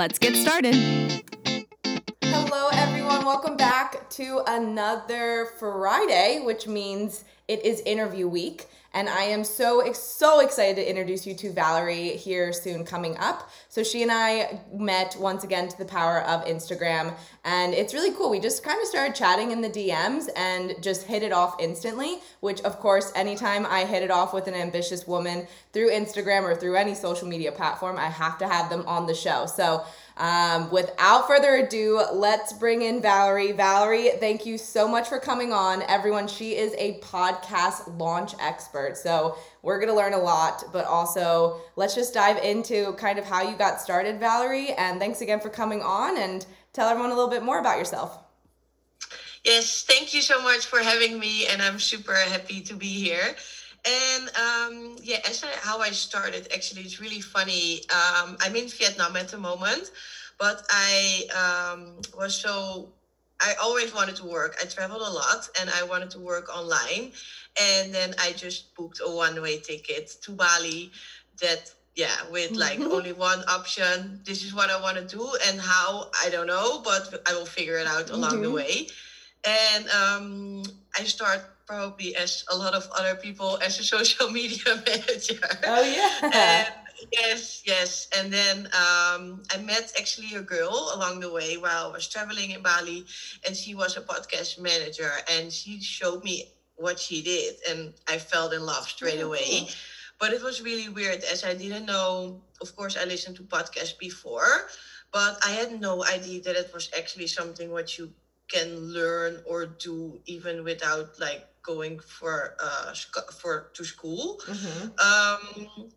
let's get started. Hello, everyone. Welcome back to another Friday, which means it is interview week. And I am so, so excited to introduce you to Valery here soon coming up. So she and I met once again to the power of Instagram. And it's really cool. We just kind of started chatting in the DMs and just hit it off instantly, which, of course, anytime I hit it off with an ambitious woman through Instagram or through any social media platform, I have to have them on the show. So um, without further ado, let's bring in Valery. Valery, thank you so much for coming on. Everyone, she is a podcast launch expert. So we're going to learn a lot, but also let's just dive into kind of how you got started, Valery. And thanks again for coming on and tell everyone a little bit more about yourself. Yes, thank you so much for having me, and I'm super happy to be here. And um, yeah, actually, how I started, actually, it's really funny. Um, I'm in Vietnam at the moment, but I um, was so I always wanted to work. I traveled a lot and I wanted to work online. And then I just booked a one way ticket to Bali that, yeah, with like only one option. This is what I want to do. And how, I don't know, but I will figure it out along mm-hmm. the way. And um, I start probably as a lot of other people as a social media manager. Oh yeah. And yes, yes. And then um, I met actually a girl along the way while I was traveling in Bali, and she was a podcast manager, and she showed me what she did, and I fell in love straight oh, away. But it was really weird as I didn't know. Of course, I listened to podcasts before, but I had no idea that it was actually something what you can learn or do even without like going for uh for to school. Mm-hmm. um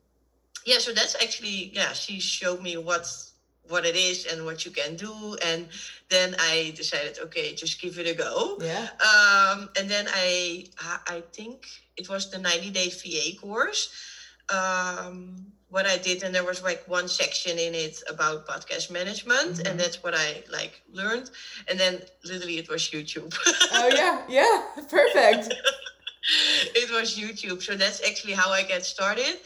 yeah so that's actually yeah she showed me what's what it is and what you can do and then i decided okay just give it a go. Yeah. Um and then i i think it was the 90 day va course. Um what I did, and there was like one section in it about podcast management, mm-hmm. and that's what I like learned. And then literally it was YouTube. oh yeah, yeah, perfect. it was YouTube, so that's actually how I get started.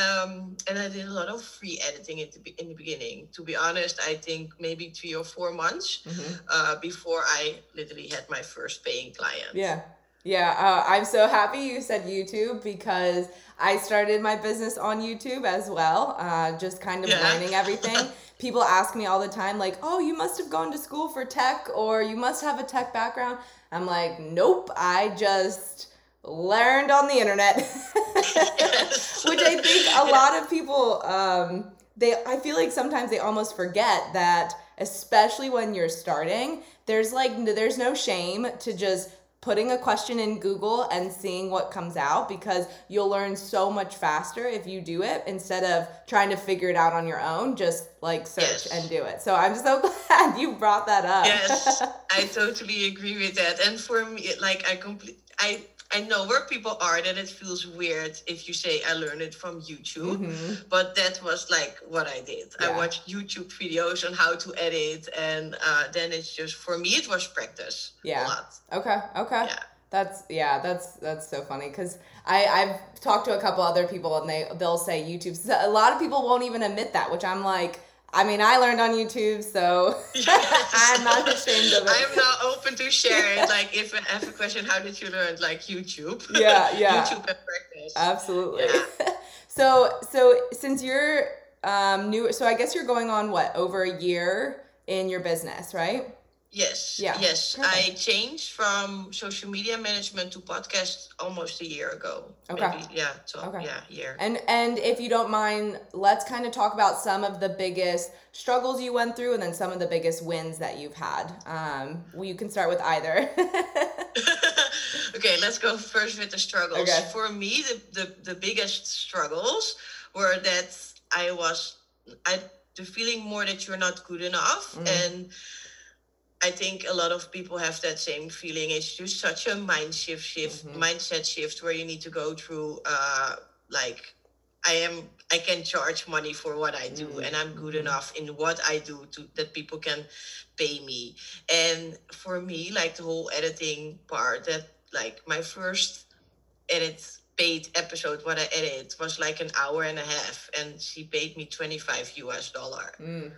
Um, and I did a lot of free editing in the, in the beginning. To be honest, I think maybe three or four months mm-hmm. uh, before I literally had my first paying client. Yeah. Yeah, uh, I'm so happy you said YouTube because I started my business on YouTube as well, uh, just kind of yeah. learning everything. People ask me all the time, like, oh, you must have gone to school for tech or you must have a tech background. I'm like, nope, I just learned on the internet. Which I think a lot of people, um, they, I feel like sometimes they almost forget that, especially when you're starting, there's like, there's no shame to just putting a question in Google and seeing what comes out because you'll learn so much faster if you do it instead of trying to figure it out on your own. Just like search yes. and do it. So I'm so glad you brought that up. Yes, I totally agree with that. And for me, like I complete, I I know where people are that it feels weird if you say I learned it from YouTube, mm-hmm. but that was like what I did. Yeah. I watched YouTube videos on how to edit, and uh, then it's just for me it was practice. Yeah. Okay. Okay. Yeah. That's yeah. That's that's so funny because I I've talked to a couple other people and they they'll say YouTube. A lot of people won't even admit that, which I'm like I mean, I learned on YouTube, so yes. I'm not ashamed of it. I'm not open to share it. Like, if I have a question, how did you learn? Like YouTube. Yeah, yeah. YouTube and practice. Absolutely. Yeah. so, so since you're um, new, so I guess you're going on what over a year in your business, right? Yes. Yeah, Yes. perfect. I changed from social media management to podcast almost a year ago. Okay. Maybe, yeah. So Okay. yeah, year. And and if you don't mind, let's kind of talk about some of the biggest struggles you went through, and then some of the biggest wins that you've had. Um, well, you can start with either. okay, let's go first with the struggles. Okay. For me, the, the, the biggest struggles were that I was I the feeling more that you're not good enough Mm. and I think a lot of people have that same feeling. It's just such a mind shift shift Mhm. mindset shift where you need to go through uh like I am I can charge money for what I do Mm, and I'm good mhm. enough in what I do to that people can pay me. And for me, like the whole editing part, that like my first edit paid episode, what I edited was like an hour and a half, and she paid me 25 US dollar. Mm.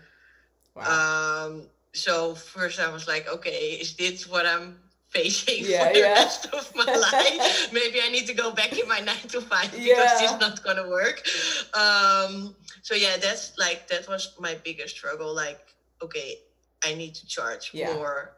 Wow. Um, so first I was like, okay, is this what I'm facing Yeah, for the yeah. rest of my life? Maybe I need to go back in my nine to five because Yeah. this is not gonna work. Um, so yeah, that's like that was my biggest struggle. Like, okay, I need to charge more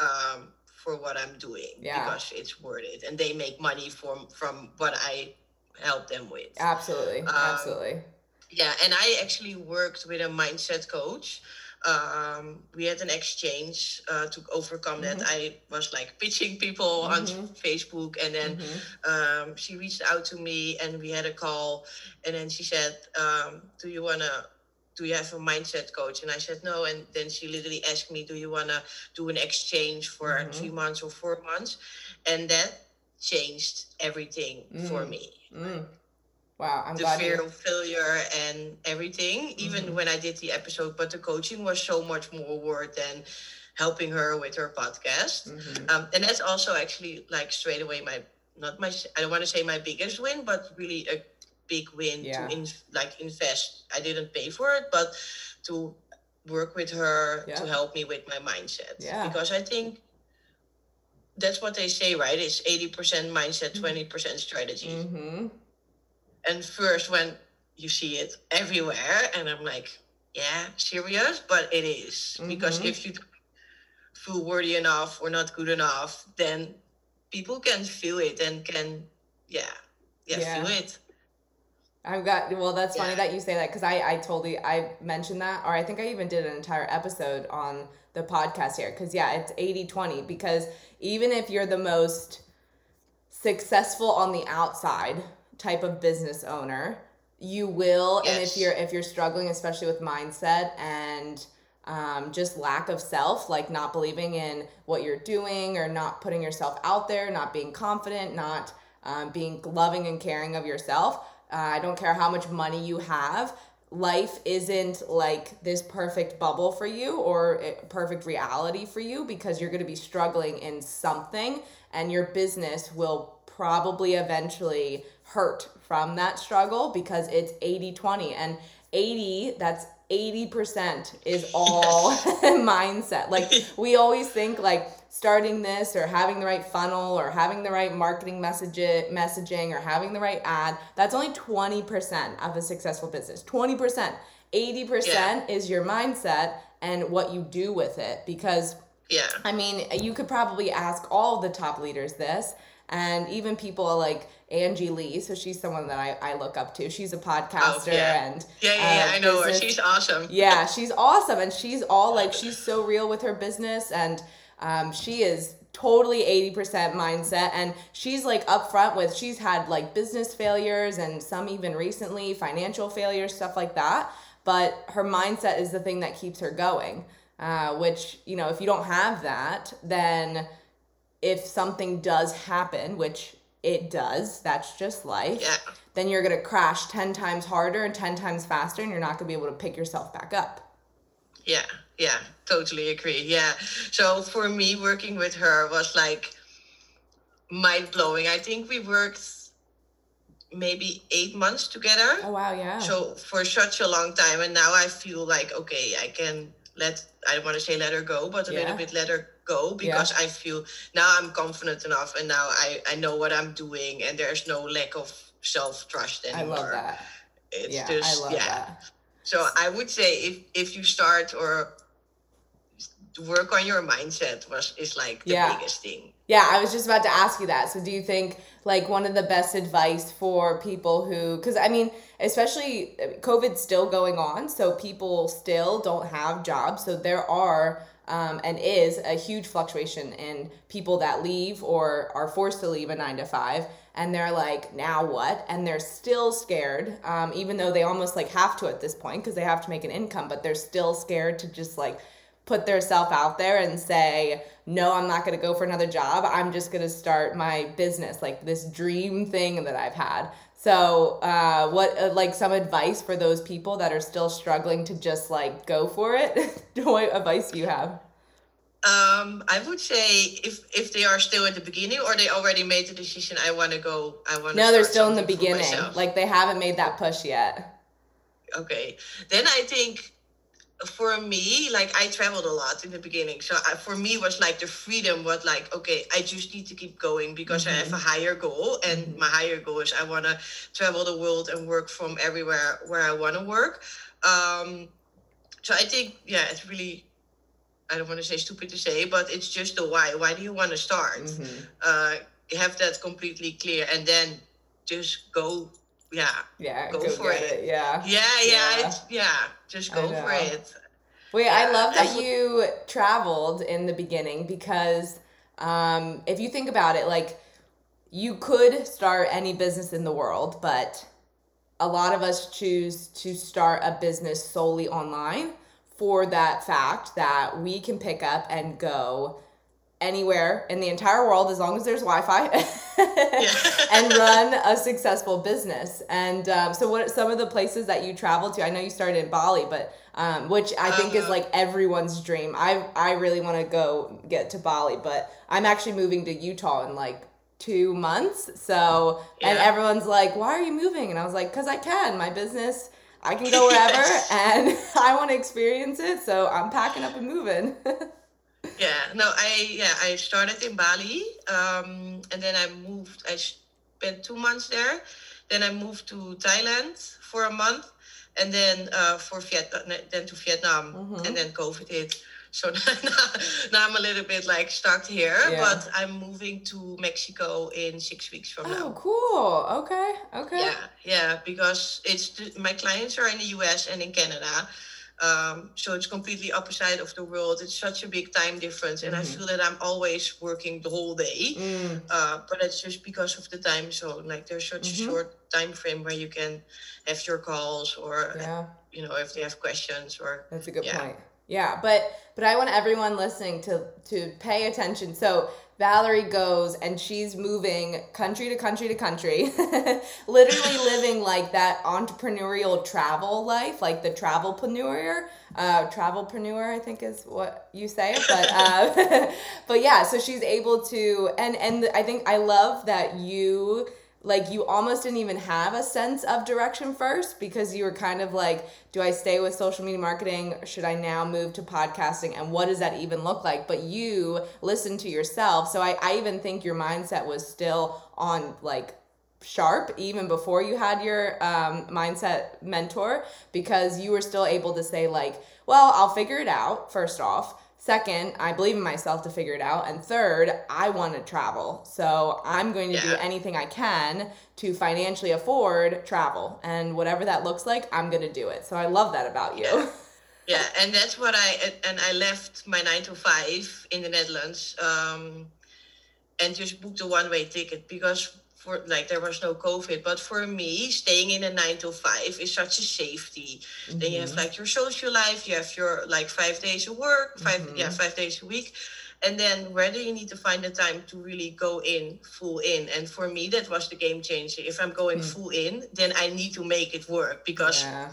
um, for what I'm doing because it's worth it, and they make money from from what I help them with. absolutely. um, absolutely. Yeah, and I actually worked with a mindset coach. Um, we had an exchange uh, to overcome that. I was like pitching people on Mhm. Facebook, and then Mhm. um, she reached out to me, and we had a call. And then she said, um, "Do you wanna? Do you have a mindset coach?" And I said no. And then she literally asked me, "Do you wanna do an exchange for Mhm. three months or four months?" And that changed everything for Mm. me Mm. Wow. I'm the glad fear you. of failure and everything, even Mhm. when I did the episode. But the coaching was so much more worth than helping her with her podcast. Mhm. Um, and that's also actually like straight away my not my I don't want to say my biggest win, but really a big win Yeah. to in, like invest. I didn't pay for it, but to work with her Yeah. to help me with my mindset. Yeah. Because I think that's what they say, right? It's eighty percent mindset, Mm-hmm. twenty percent strategy Mhm. And first when you see it everywhere and i'm like yeah serious but it is. because Mhm. if you feel worthy enough or not good enough then people can feel it and can yeah yeah, Yeah. feel it I've got well. That's funny Yeah. that you say that because I I totally I mentioned that or I think I even did an entire episode on the podcast here because yeah it's 80-20 because even if you're the most successful on the outside type of business owner you will and if you're if you're struggling especially with mindset and um, just lack of self like not believing in what you're doing or not putting yourself out there not being confident not um, being loving and caring of yourself uh, i don't care how much money you have life isn't like this perfect bubble for you or perfect reality for you because you're going to be struggling in something and your business will probably eventually hurt from that struggle because it's 80 20 and 80 that's 80% is all mindset. Like we always think like starting this or having the right funnel or having the right marketing message messaging or having the right ad that's only 20% of a successful business. 20% 80% Yeah. is your mindset and what you do with it because yeah. I mean, you could probably ask all the top leaders this, and even people like Angie Lee. So she's someone that I, I look up to. She's a podcaster Oh, yeah. and yeah yeah, yeah uh, i know her she's awesome yeah, she's awesome, and she's all like she's so real with her business, and um, she is totally 80% mindset and she's like upfront with she's had like business failures and some even recently financial failures stuff like that but her mindset is the thing that keeps her going uh, which you know if you don't have that then if something does happen which it does that's just life yeah then you're gonna crash 10 times harder and 10 times faster and you're not gonna be able to pick yourself back up Yeah, yeah, totally agree. Yeah. So for me, working with her was like mind blowing. I think we worked maybe eight months together. oh wow yeah So for such a long time. And now I feel like, okay, I can let, I don't want to say let her go, but a Yeah. little bit let her go because I feel now I'm confident enough and now I, I know what I'm doing and there's no lack of self trust anymore. i love that It's yeah just, i love yeah. that So I would say if if you start or to work on your mindset was is like the Yeah. biggest thing. Yeah, I was just about to ask you that. So, do you think like one of the best advice for people who, because I mean, especially uh, COVID's still going on, so people still don't have jobs. So, there are um, and is a huge fluctuation in people that leave or are forced to leave a nine to five. And they're like, now what? And they're still scared, um, even though they almost like have to at this point because they have to make an income, but they're still scared to just like put their self out there and say no i'm not going to go for another job. I'm just going to start my business like this dream thing that i've had. So uh, what uh, like some advice for those people that are still struggling to just like go for it? What advice do you have? Um, I would say if if they are still at the beginning or they already made the decision, I want to go. I want. no they're still in the beginning. like they haven't made that push yet. Okay, then I think for me, like I traveled a lot in the beginning, so I, for me was like the freedom. was like okay, I just need to keep going because I have a higher goal, and my higher goal is I want to travel the world and work from everywhere where I want to work. Um, so I think yeah, it's really. I don't want to say stupid to say, but it's just the why. Why do you want to start? Mhm. uh, have that completely clear and then just go yeah yeah Go go, for it. it. yeah yeah yeah Yeah. yeah just go for it Wait, I love that you traveled in the beginning because um, if you think about it, like you could start any business in the world, but a lot of us choose to start a business solely online for that fact that we can pick up and go anywhere in the entire world as long as there's Wi-Fi and run a successful business. And um, so, what some of the places that you traveled to? I know you started in Bali, but um, which I think is Uh-huh. like everyone's dream. I I really want to go get to Bali, but I'm actually moving to Utah in like two months. So and everyone's like, "Why are you moving?" And I was like, "Cause I can. My business." I can go wherever Yes. and I want to experience it, so I'm packing up and moving. Yeah no i yeah i started in bali um, and then i moved i spent two months there then i moved to thailand for a month and then uh, for vietnam then to vietnam Mhm. and then covid hit so now, now i'm a little bit like stuck here Yeah. but i'm moving to mexico in six weeks from now oh, cool. Okay. Okay. Yeah, yeah, because it's my clients are in the US and in Canada. Um, so it's completely opposite of the world. It's such a big time difference, and I Mhm. feel that I'm always working the whole day. Mm, Uh, but it's just because of the time zone. Like there's such Mhm. a short time frame where you can have your calls, or yeah. you know, if they have questions, or That's a good Yeah. point. Yeah, but but I want everyone listening to to pay attention. So Valery goes and she's moving country to country to country, literally living like that entrepreneurial travel life, like the travelpreneur, uh, travelpreneur, I think is what you say. But uh, but yeah, so she's able to, and and I think I love that you like you almost didn't even have a sense of direction first because you were kind of like do i stay with social media marketing? Should i now move to podcasting? And what does that even look like? But you listened to yourself. So i, I even think your mindset was still on like sharp even before you had your um, mindset mentor because you were still able to say like well i'll figure it out first off Second, I believe in myself to figure it out. And third, I want to travel. So I'm going to do anything I can to financially afford travel. And whatever that looks like, I'm going to do it. So I love that about you. Yeah. yeah and that's what i and i left my nine to five in the netherlands um and just booked a one-way ticket because for like there was no covid but for me staying in a nine to five is such a safety then you have mm-hmm. like your social life you have your like five days of work 5 yeah mm-hmm. five days a week and then where do you need to find the time to really go in full in and for me that was the game changer if i'm going mm. full in then i need to make it work because Yeah.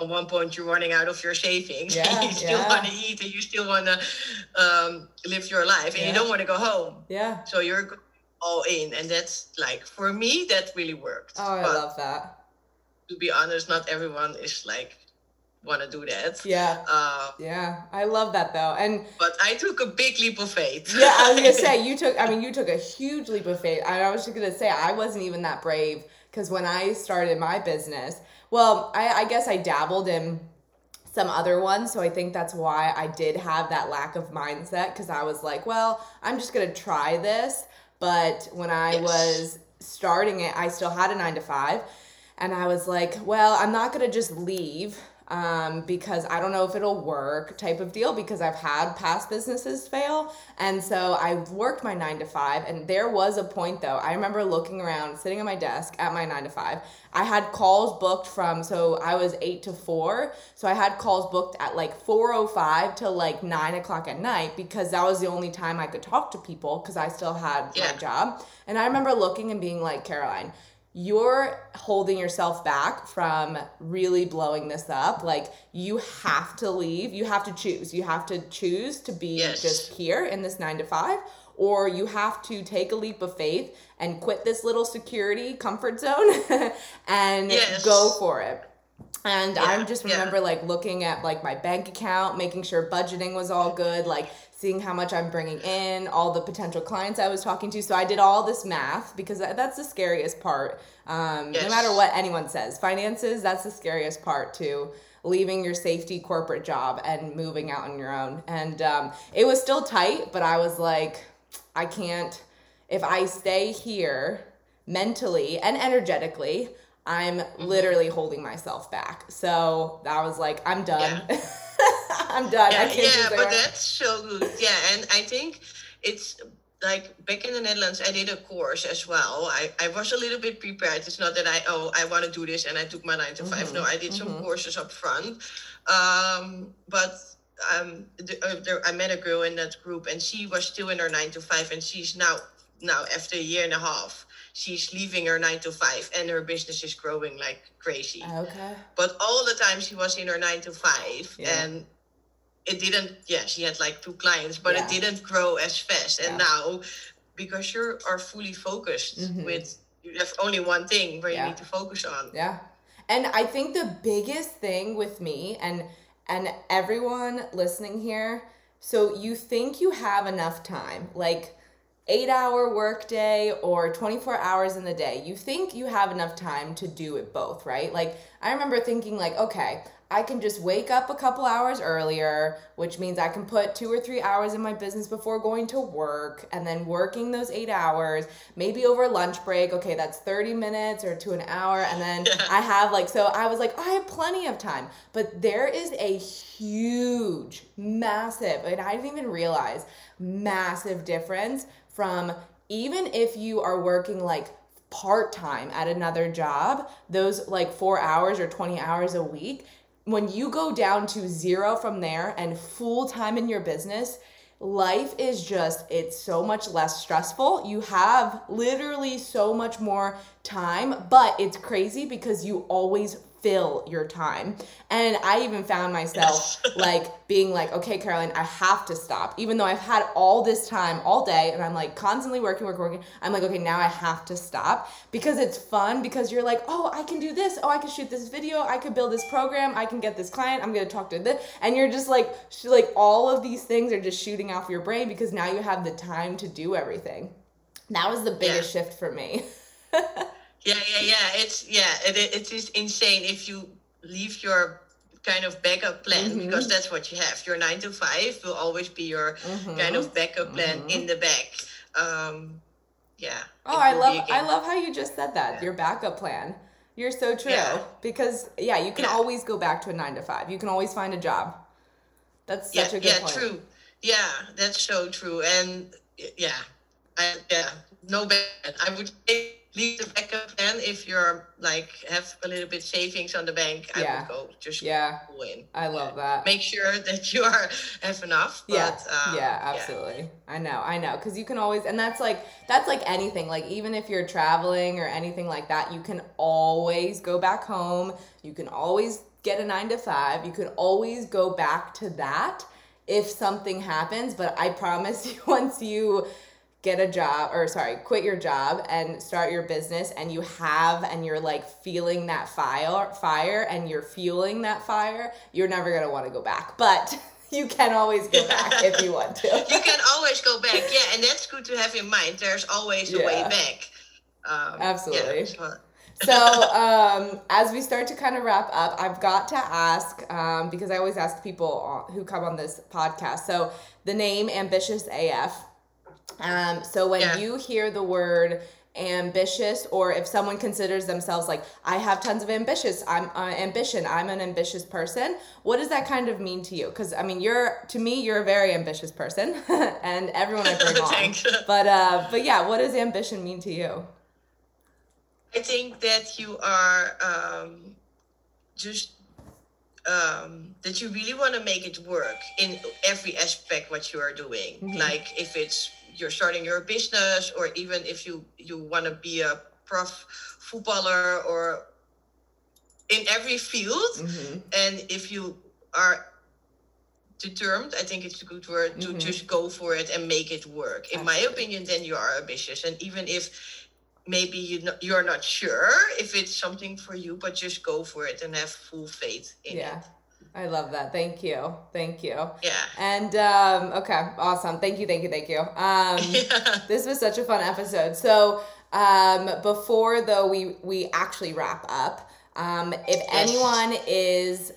at one point you're running out of your savings Yeah, and you still yeah. want to eat and you still want to um, live your life and Yeah. you don't want to go home Yeah. so you're all in and that's like for me that really worked Oh, I but love that. to be honest not everyone is like want to do that Yeah. uh, Yeah. I love that though. And but i took a big leap of faith yeah, I was gonna say you took. I mean, you took a huge leap of faith. I was just gonna say I wasn't even that brave because when I started my business, well, I, I guess I dabbled in some other ones. So I think that's why I did have that lack of mindset because I was like, well, I'm just going to try this. But when I Yes. was starting it, I still had a nine to five. And I was like, well, I'm not going to just leave um, because I don't know if it'll work type of deal because I've had past businesses fail. And so I worked my nine to five. And there was a point though, I remember looking around, sitting at my desk at my nine to five. I had calls booked from, so I was eight to four. So I had calls booked at like 4.05 to like nine o'clock at night because that was the only time I could talk to people because I still had Yeah. my job. And I remember looking and being like, Caroline, you're holding yourself back from really blowing this up. Like you have to leave. You have to choose. You have to choose to be Yes. just here in this 9 to 5 or you have to take a leap of faith and quit this little security comfort zone and Yes. go for it. And I Yeah, just yeah. remember like looking at like my bank account, making sure budgeting was all good, like seeing how much I'm bringing in, all the potential clients I was talking to. So I did all this math because that's the scariest part. Um, No matter what anyone says, finances, that's the scariest part too. Leaving your safety corporate job and moving out on your own. And um, it was still tight, but I was like, I can't, if I stay here mentally and energetically, I'm Mm-hmm. literally holding myself back. So I was like, I'm done. I'm done. I yeah, can't yeah but that's so good yeah and i think it's like back in the netherlands i did a course as well. I, I was a little bit prepared. It's not that i oh i want to do this and i took my nine to 5 no i did some courses up front. Um, but um, the, uh, there, i met a girl in that group and she was still in her nine to five and she's now now after a year and a half she's leaving her nine to five and her business is growing like crazy. Okay. but all the time she was in her nine to five Yeah. and it didn't yeah she had like two clients but Yeah. it didn't grow as fast and Yeah. now because you are fully focused Mhm. with you have only one thing where Yeah. you need to focus on Yeah. And I think the biggest thing with me and and everyone listening here, so you think you have enough time, like 8-hour workday or 24 hours in the day. You think you have enough time to do it both, right? Like I remember thinking like, okay, I can just wake up a couple hours earlier, which means I can put 2 or 3 hours in my business before going to work and then working those 8 hours, maybe over lunch break, okay, that's 30 minutes or to an hour. And then I have like so I was like, oh, I have plenty of time. But there is a huge, massive, and I didn't even realize, massive difference from even if you are working like part time at another job, those like four hours or 20 hours a week, when you go down to zero from there and full time in your business, life is just, it's so much less stressful. You have literally so much more time, but it's crazy because you always fill your time. And I even found myself like being like, okay, Caroline, I have to stop. Even though I've had all this time all day and I'm like constantly working, working, working. I'm like, okay, now I have to stop because it's fun because you're like, oh, I can do this. Oh, I can shoot this video. I could build this program. I can get this client. I'm going to talk to this. And you're just like, sh- like all of these things are just shooting off your brain because now you have the time to do everything. That was the biggest shift for me. yeah yeah yeah it's yeah it, it is insane if you leave your kind of backup plan Mm-hmm. because that's what you have your nine to five will always be your kind of backup plan in the back um yeah Oh, I love I love how you just said that. Your backup plan. You're so true. Yeah. Because yeah, you can Yeah. always go back to a 9 to 5. You can always find a job. That's yeah, such a good yeah, point. true. Yeah, that's so true. And yeah, I, yeah, no bad. I would say leave the backup plan if you're like have a little bit savings on the bank. I Yeah. would go just Yeah. go in. I love that. Make sure that you are have enough. But, yeah, um, yeah, absolutely. I know, I know, because you can always, and that's like that's like anything. Like even if you're traveling or anything like that, you can always go back home. You can always get a nine to five. You can always go back to that if something happens. But I promise you, once you get a job or sorry quit your job and start your business and you have and you're like feeling that fire fire and you're fueling that fire you're never going to want to go back but you can always go back if you want to You can always go back. Yeah, and that's good to have in mind. There's always a way back. Um, Absolutely. Yeah, so- so um, as we start to kind of wrap up, I've got to ask um, because I always ask people who come on this podcast. So the name Ambitious AF. Um, so when Yeah. you hear the word ambitious or if someone considers themselves like i have tons of ambitious i'm uh, ambition i'm an ambitious person what does that kind of mean to you? Because i mean you're to me you're a very ambitious person and everyone i bring on. But uh but yeah what does ambition mean to you? I think that you are um, just um, that you really want to make it work in every aspect what you are doing. Mhm. Like if it's you're starting your business, or even if you you want to be a prof footballer, or in every field. mm-hmm. And if you are determined, I think it's a good word to Mhm. just go for it and make it work. In my opinion, then you are ambitious. And even if maybe you no, you're not sure if it's something for you, but just go for it and have full faith in yeah it. i love that thank you thank you Yeah. and um okay awesome thank you thank you thank you um Yeah. this was such a fun episode. So um, before though we we actually wrap up, um, if anyone is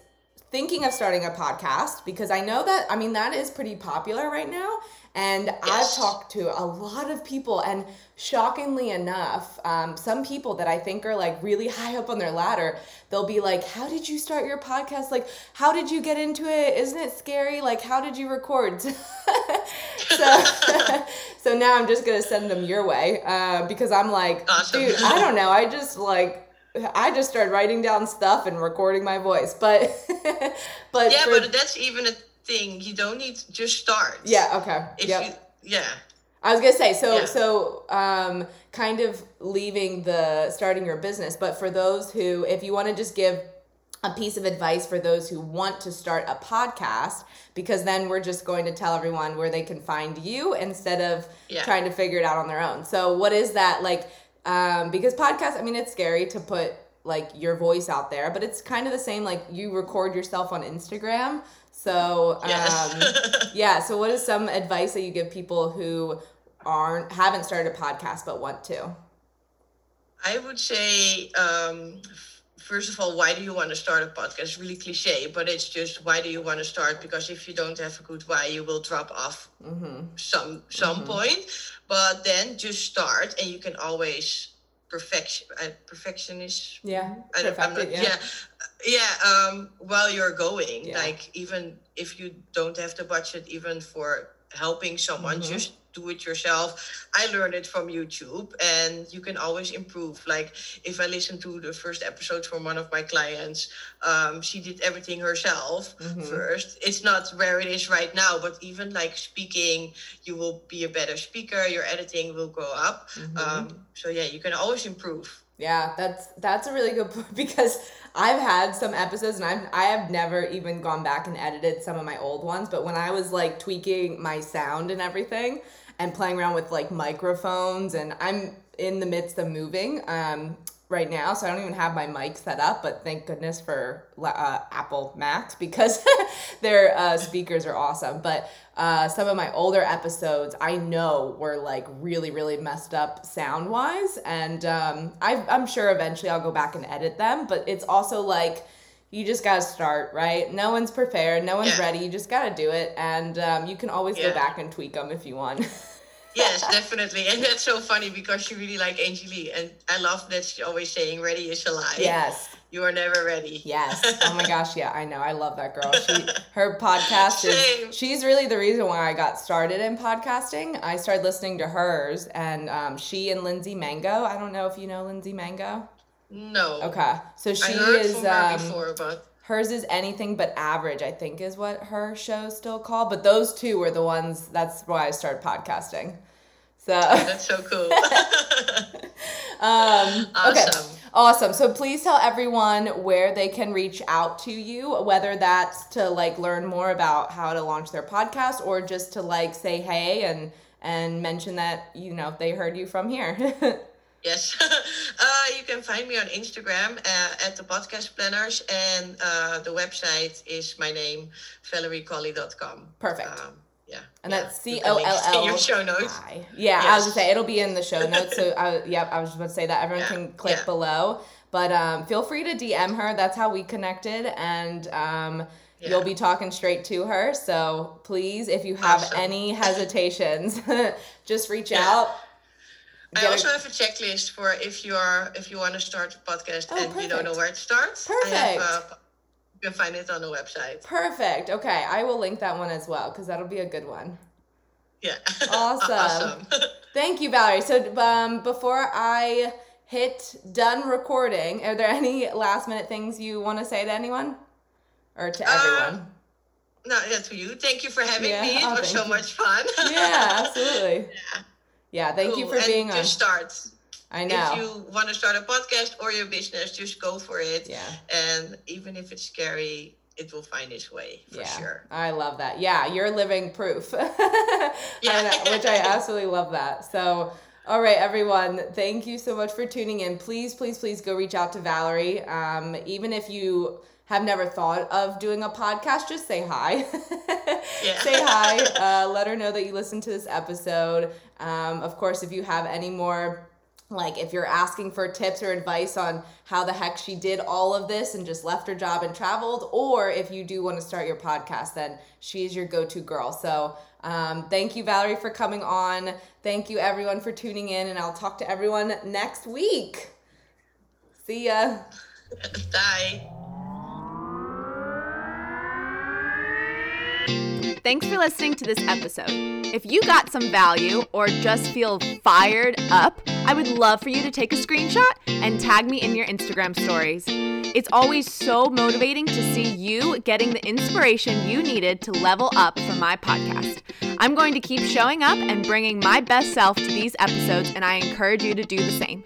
thinking of starting a podcast, because I know that I mean that is pretty popular right now, and I've talked to a lot of people, and shockingly enough, um, some people that I think are like really high up on their ladder, they'll be like, "How did you start your podcast? Like, how did you get into it? Isn't it scary? Like, how did you record?" so, so now I'm just gonna send them your way uh, because I'm like, Awesome. dude, I don't know. I just like, I just started writing down stuff and recording my voice, but, but yeah, for- but that's even a thing. You don't need to just start. yeah, okay, If yep. you, yeah. I was gonna say so Yeah. so um kind of leaving the starting your business, but for those who if you want to just give a piece of advice for those who want to start a podcast because then we're just going to tell everyone where they can find you instead of Yeah. trying to figure it out on their own. So what is that like um because podcast I mean it's scary to put like your voice out there, but it's kind of the same like you record yourself on Instagram. So um Yes. yeah so what is some advice that you give people who aren't haven't started a podcast but want to I would say, um, first of all, why do you want to start a podcast? It's really cliche, but it's just why do you want to start? Because if you don't have a good why, you will drop off mm-hmm. some some point. But then just start, and you can always perfection. Uh, perfectionist. yeah I perfect not, it, yeah. yeah, Um, while you're going, Yeah. like even if you don't have the budget, even for helping someone, Mhm. just do it yourself. I learned it from YouTube, and you can always improve. Like if I listen to the first episode from one of my clients, um, she did everything herself Mhm. first. It's not where it is right now, but even like speaking, you will be a better speaker. Your editing will go up. Mhm. Um, so yeah, you can always improve. Yeah, that's that's a really good point because I've had some episodes and I've I have never even gone back and edited some of my old ones, but when I was like tweaking my sound and everything and playing around with like microphones and I'm in the midst of moving um right now, so I don't even have my mic set up, but thank goodness for uh, Apple Macs because their uh, speakers are awesome. But uh, some of my older episodes I know were like really, really messed up sound wise. And um, I, I'm sure eventually I'll go back and edit them. But it's also like, you just got to start, right? No one's prepared, no one's Yeah. ready. You just got to do it. And um, you can always go back and tweak them if you want. Yes, definitely. And that's so funny because she really like Angie Lee. And I love that she's always saying ready is a lie. yes. You are never ready. Yes. Oh my gosh, yeah, I know. I love that girl. She her podcast Same. is she's really the reason why I got started in podcasting. I started listening to hers and um, she and Lindsey Mango. I don't know if you know Lindsey Mango. No. Okay. So she is um, before, but hers is anything but average, I think is what her show's still called. But those two were the ones that's why I started podcasting. So that's so cool. Um, Okay. Awesome. Awesome. So please tell everyone where they can reach out to you, whether that's to like learn more about how to launch their podcast or just to like say hey and and mention that you know they heard you from here. yes. uh, you can find me on Instagram uh, at the podcast planners, and uh, the website is my name, valerycolli.com. Perfect. Um, yeah. And yeah. that's C O L in your show notes. I. Yeah, I was gonna say it'll be in the show notes. So I, yep, I was just about to say that everyone Yeah, can click yeah. below. But um, feel free to DM her. That's how we connected, and um, you'll be talking straight to her. So please, if you have Awesome. any hesitations, just reach Yeah. out. I also have a checklist for if you are if you want to start a podcast Oh, and you don't know perfect. where to start. I have, Perfect. uh, you can find it on the website. Perfect. Okay, I will link that one as well because that'll be a good one. Yeah. Awesome. awesome. Thank you, Valery. So um, before I hit done recording, are there any last minute things you want to say to anyone or to Uh, everyone? no, yeah, to you. Thank you for having Yeah, me. It oh, was so you. much fun. yeah, absolutely. Yeah, thank you for and being on. just start. I know. If you want to start a podcast or your business, just go for it. yeah. And even if it's scary, it will find its way for yeah, sure. I love that. Yeah, you're living proof. Yeah. And, uh, which I absolutely love that. So, all right, everyone, thank you so much for tuning in. Please, please, please go reach out to Valery. Um, even if you have never thought of doing a podcast, just say hi. Yeah. say hi. Uh, let her know that you listened to this episode. Um, of course, if you have any more like if you're asking for tips or advice on how the heck she did all of this and just left her job and traveled or if you do want to start your podcast then she's your go-to girl. So um, thank you valery for coming on. Thank you everyone for tuning in and i'll talk to everyone next week. See ya. Bye. Thanks for listening to this episode. If you got some value or just feel fired up, I would love for you to take a screenshot and tag me in your Instagram stories. It's always so motivating to see you getting the inspiration you needed to level up for my podcast. I'm going to keep showing up and bringing my best self to these episodes, and I encourage you to do the same.